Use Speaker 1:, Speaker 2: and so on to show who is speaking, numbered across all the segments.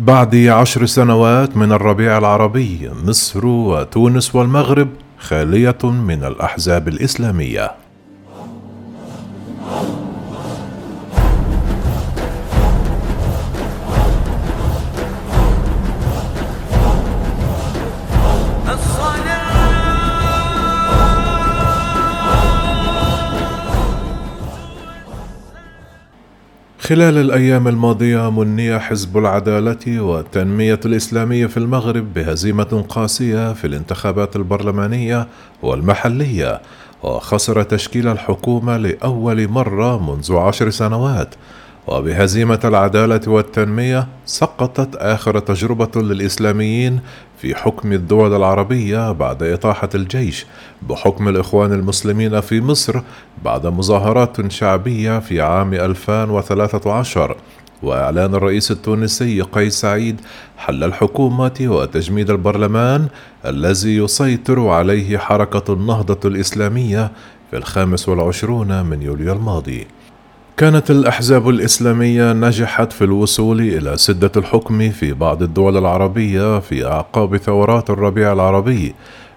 Speaker 1: بعد عشر سنوات من الربيع العربي مصر وتونس والمغرب خالية من الأحزاب الإسلامية. خلال الأيام الماضية مني حزب العدالة والتنمية الإسلامية في المغرب بهزيمة قاسية في الانتخابات البرلمانية والمحلية وخسر تشكيل الحكومة لأول مرة منذ عشر سنوات. وبهزيمة العدالة والتنمية سقطت آخر تجربة للإسلاميين في حكم الدول العربية بعد إطاحة الجيش بحكم الإخوان المسلمين في مصر بعد مظاهرات شعبية في عام 2013 وإعلان الرئيس التونسي قيس سعيد حل الحكومة وتجميد البرلمان الذي يسيطر عليه حركة النهضة الإسلامية في الخامس والعشرون من يوليو الماضي. كانت الأحزاب الإسلامية نجحت في الوصول إلى سدة الحكم في بعض الدول العربية في أعقاب ثورات الربيع العربي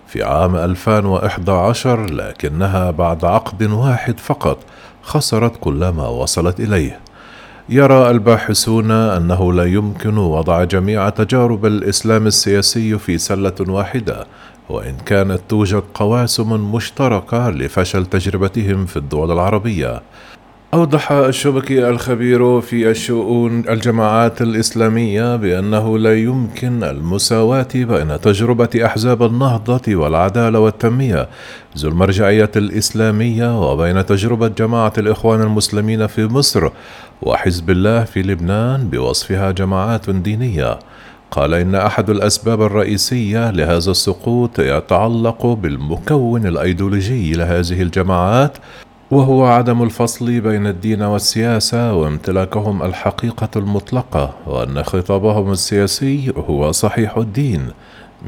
Speaker 1: في عام 2011 لكنها بعد عقد واحد فقط خسرت كل ما وصلت إليه. يرى الباحثون أنه لا يمكن وضع جميع تجارب الإسلام السياسي في سلة واحدة وإن كانت توجد قواسم مشتركة لفشل تجربتهم في الدول العربية. أوضح الشبكي الخبير في الشؤون الجماعات الإسلامية بأنه لا يمكن المساواة بين تجربة أحزاب النهضة والعدالة والتنمية ذو المرجعية الإسلامية وبين تجربة جماعة الإخوان المسلمين في مصر وحزب الله في لبنان بوصفها جماعات دينية. قال إن أحد الأسباب الرئيسية لهذا السقوط يتعلق بالمكون الأيديولوجي لهذه الجماعات وهو عدم الفصل بين الدين والسياسة وامتلاكهم الحقيقة المطلقة وأن خطابهم السياسي هو صحيح الدين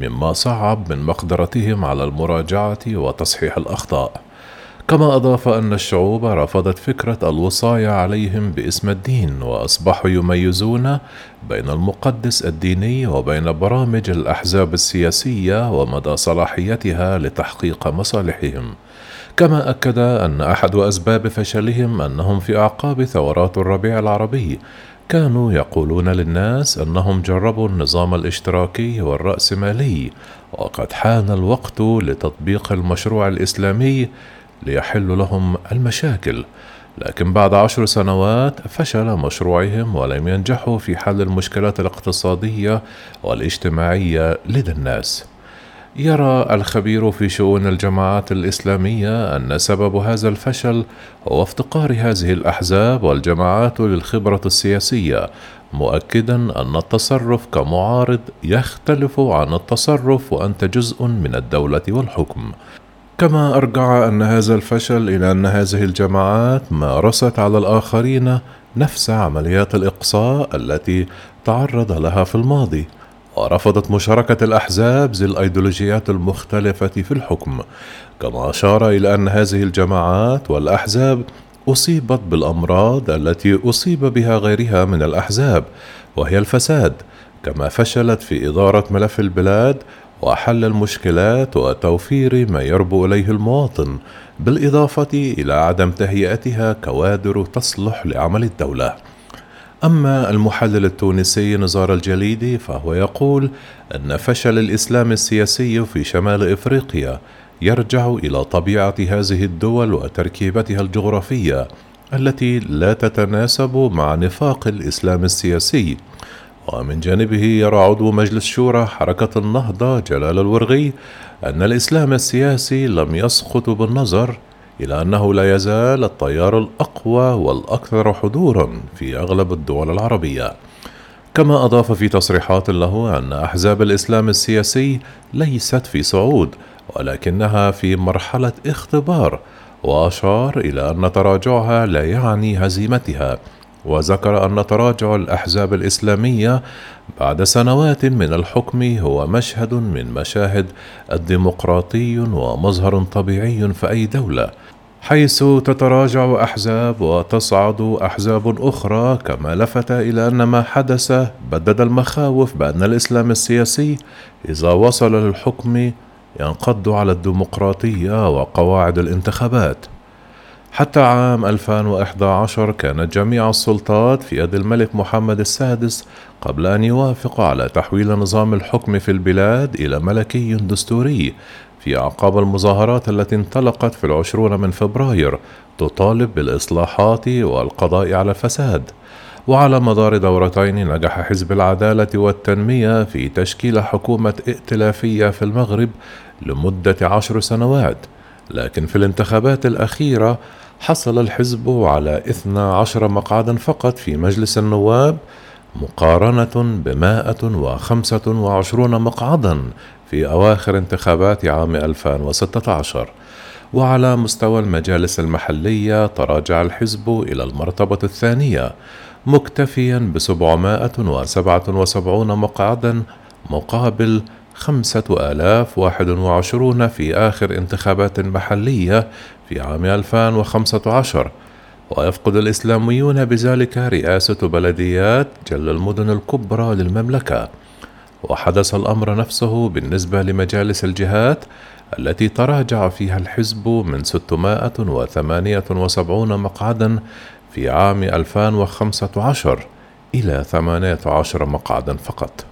Speaker 1: مما صعب من مقدرتهم على المراجعة وتصحيح الأخطاء. كما أضاف أن الشعوب رفضت فكرة الوصاية عليهم باسم الدين وأصبحوا يميزون بين المقدس الديني وبين برامج الأحزاب السياسية ومدى صلاحيتها لتحقيق مصالحهم. كما أكد أن أحد أسباب فشلهم أنهم في أعقاب ثورات الربيع العربي. كانوا يقولون للناس أنهم جربوا النظام الاشتراكي والرأسمالي وقد حان الوقت لتطبيق المشروع الإسلامي ليحل لهم المشاكل. لكن بعد عشر سنوات فشل مشروعهم ولم ينجحوا في حل المشكلات الاقتصادية والاجتماعية لدى الناس. يرى الخبير في شؤون الجماعات الإسلامية أن سبب هذا الفشل هو افتقار هذه الأحزاب والجماعات للخبرة السياسية مؤكدا أن التصرف كمعارض يختلف عن التصرف وأنت جزء من الدولة والحكم. كما أرجع أن هذا الفشل إلى أن هذه الجماعات مارست على الآخرين نفس عمليات الإقصاء التي تعرض لها في الماضي. ورفضت مشاركة الأحزاب ذي الأيديولوجيات المختلفة في الحكم، كما أشار إلى أن هذه الجماعات والأحزاب أصيبت بالأمراض التي أصيب بها غيرها من الأحزاب، وهي الفساد، كما فشلت في إدارة ملف البلاد وحل المشكلات وتوفير ما يربو إليه المواطن، بالإضافة إلى عدم تهيئتها كوادر تصلح لعمل الدولة. أما المحلل التونسي نزار الجليدي فهو يقول أن فشل الإسلام السياسي في شمال إفريقيا يرجع إلى طبيعة هذه الدول وتركيبتها الجغرافية التي لا تتناسب مع نفاق الإسلام السياسي. ومن جانبه يرى عضو مجلس شورى حركة النهضة جلال الورغي أن الإسلام السياسي لم يسقط بالنظر إلى أنه لا يزال التيار الأقوى والأكثر حضورا في أغلب الدول العربية. كما أضاف في تصريحات له أن أحزاب الإسلام السياسي ليست في صعود ولكنها في مرحلة اختبار وأشار إلى أن تراجعها لا يعني هزيمتها. وذكر أن تراجع الأحزاب الإسلامية بعد سنوات من الحكم هو مشهد من مشاهد الديمقراطي ومظهر طبيعي في أي دولة حيث تتراجع أحزاب وتصعد أحزاب أخرى كما لفت إلى أن ما حدث بدد المخاوف بأن الإسلام السياسي إذا وصل للحكم ينقض على الديمقراطية وقواعد الانتخابات. حتى عام 2011 كانت جميع السلطات في يد الملك محمد السادس قبل أن يوافق على تحويل نظام الحكم في البلاد إلى ملكي دستوري في أعقاب المظاهرات التي انطلقت في العشرون من فبراير تطالب بالإصلاحات والقضاء على الفساد. وعلى مدار دورتين نجح حزب العدالة والتنمية في تشكيل حكومة ائتلافية في المغرب لمدة عشر سنوات لكن في الانتخابات الأخيرة حصل الحزب على 12 مقعدا فقط في مجلس النواب مقارنة وخمسة وعشرون مقعدا في أواخر انتخابات عام 2016 وعلى مستوى المجالس المحلية تراجع الحزب إلى المرتبة الثانية مكتفيا ب 777 مقعدا مقابل خمسة آلاف واحد وعشرون في آخر انتخابات محلية في عام 2015 ويفقد الإسلاميون بذلك رئاسة بلديات جل المدن الكبرى للمملكة. وحدث الأمر نفسه بالنسبة لمجالس الجهات التي تراجع فيها الحزب من 678 مقعدا في عام 2015 إلى 18 مقعدا فقط.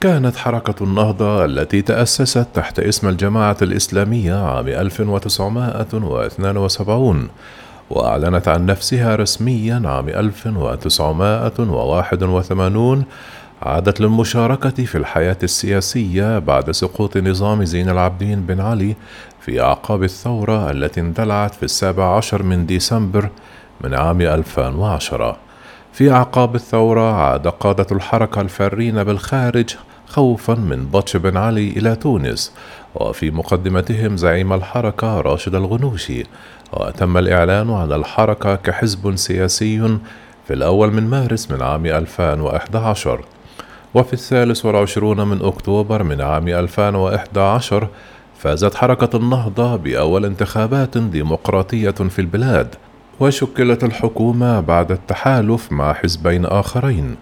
Speaker 1: كانت حركة النهضة التي تأسست تحت اسم الجماعة الإسلامية عام 1972 وأعلنت عن نفسها رسميا عام 1981 عادت للمشاركة في الحياة السياسية بعد سقوط نظام زين العابدين بن علي في أعقاب الثورة التي اندلعت في السابع عشر من ديسمبر من عام 2010 في أعقاب الثورة عاد قادة الحركة الفارين بالخارج خوفا من بطش بن علي إلى تونس وفي مقدمتهم زعيم الحركة راشد الغنوشي. وتم الإعلان عن الحركة كحزب سياسي في الأول من مارس من عام 2011 وفي الثالث والعشرون من أكتوبر من عام 2011 فازت حركة النهضة بأول انتخابات ديمقراطية في البلاد. وشكلت الحكومة بعد التحالف مع حزبين آخرين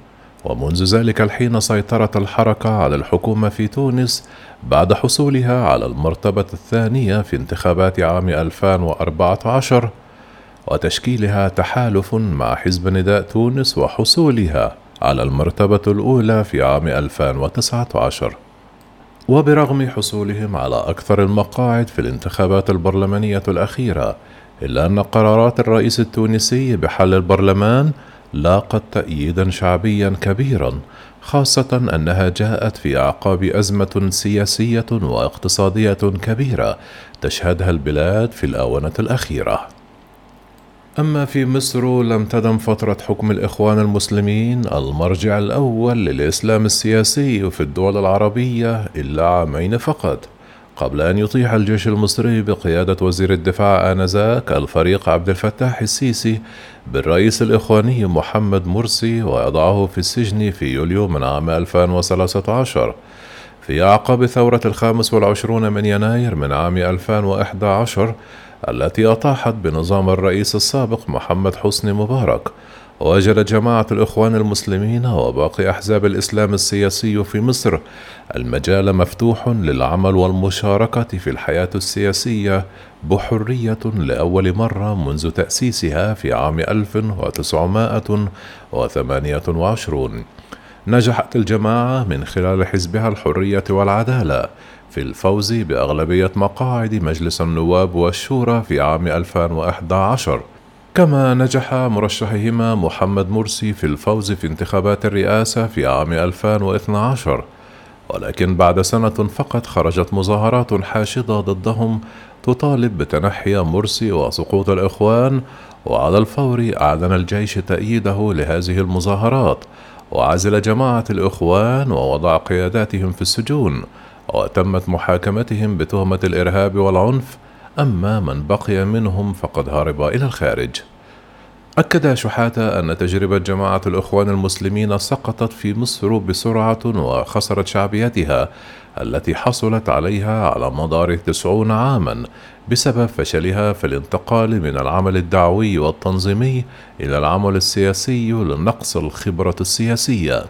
Speaker 1: ومنذ ذلك الحين سيطرت الحركة على الحكومة في تونس بعد حصولها على المرتبة الثانية في انتخابات عام 2014 وتشكيلها تحالف مع حزب نداء تونس وحصولها على المرتبة الأولى في عام 2019 وبرغم حصولهم على أكثر المقاعد في الانتخابات البرلمانية الأخيرة إلا أن قرارات الرئيس التونسي بحل البرلمان لاقت تأييدا شعبيا كبيرا خاصة أنها جاءت في أعقاب أزمة سياسية واقتصادية كبيرة تشهدها البلاد في الآونة الأخيرة. أما في مصر لم تدم فترة حكم الإخوان المسلمين المرجع الأول للإسلام السياسي في الدول العربية إلا عامين فقط. قبل أن يطيح الجيش المصري بقيادة وزير الدفاع آنذاك الفريق عبد الفتاح السيسي بالرئيس الإخواني محمد مرسي ويضعه في السجن في يوليو من عام 2013 في أعقاب ثورة الخامس والعشرون من يناير من عام 2011 التي أطاحت بنظام الرئيس السابق محمد حسني مبارك. وجد جماعة الإخوان المسلمين وباقي أحزاب الإسلام السياسي في مصر المجال مفتوح للعمل والمشاركة في الحياة السياسية بحرية لأول مرة منذ تأسيسها في عام 1928 نجحت الجماعة من خلال حزبها الحرية والعدالة في الفوز بأغلبية مقاعد مجلس النواب والشورى في عام 2011 كما نجح مرشحهما محمد مرسي في الفوز في انتخابات الرئاسة في عام 2012 ولكن بعد سنة فقط خرجت مظاهرات حاشدة ضدهم تطالب بتنحي مرسي وسقوط الإخوان وعلى الفور أعلن الجيش تأييده لهذه المظاهرات. وعزل جماعة الإخوان ووضع قياداتهم في السجون وتمت محاكمتهم بتهمة الإرهاب والعنف أما من بقي منهم فقد هرب إلى الخارج. أكد شحاتة أن تجربة جماعة الإخوان المسلمين سقطت في مصر بسرعة وخسرت شعبيتها التي حصلت عليها على مدار تسعون عاما بسبب فشلها في الانتقال من العمل الدعوي والتنظيمي إلى العمل السياسي لنقص الخبرة السياسية.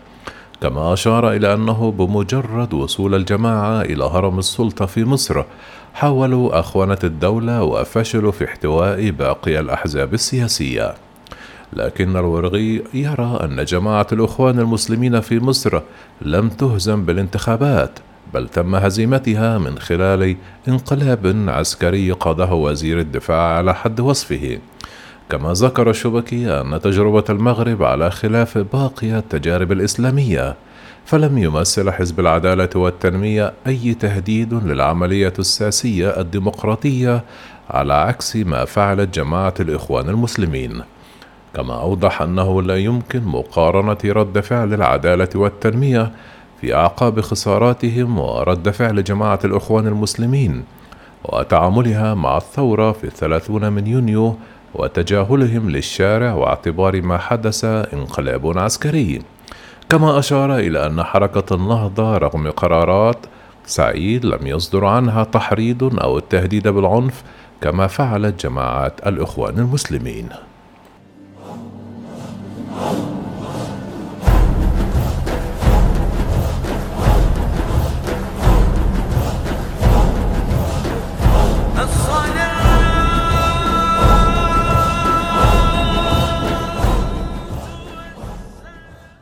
Speaker 1: كما أشار إلى أنه بمجرد وصول الجماعة إلى هرم السلطة في مصر حاولوا أخونة الدولة وفشلوا في احتواء باقي الأحزاب السياسية. لكن الورغي يرى أن جماعة الإخوان المسلمين في مصر لم تهزم بالانتخابات بل تم هزيمتها من خلال انقلاب عسكري قاده وزير الدفاع على حد وصفه. كما ذكر الشبكي أن تجربة المغرب على خلاف باقي التجارب الإسلامية فلم يمثل حزب العدالة والتنمية أي تهديد للعملية السياسية الديمقراطية على عكس ما فعلت جماعة الإخوان المسلمين. كما أوضح أنه لا يمكن مقارنة رد فعل العدالة والتنمية في أعقاب خساراتهم ورد فعل جماعة الإخوان المسلمين وتعاملها مع الثورة في الثلاثون من يونيو وتجاهلهم للشارع واعتبار ما حدث انقلاب عسكري. كما أشار إلى أن حركة النهضة رغم قرارات سعيد لم يصدر عنها تحريض أو التهديد بالعنف كما فعلت جماعات الإخوان المسلمين.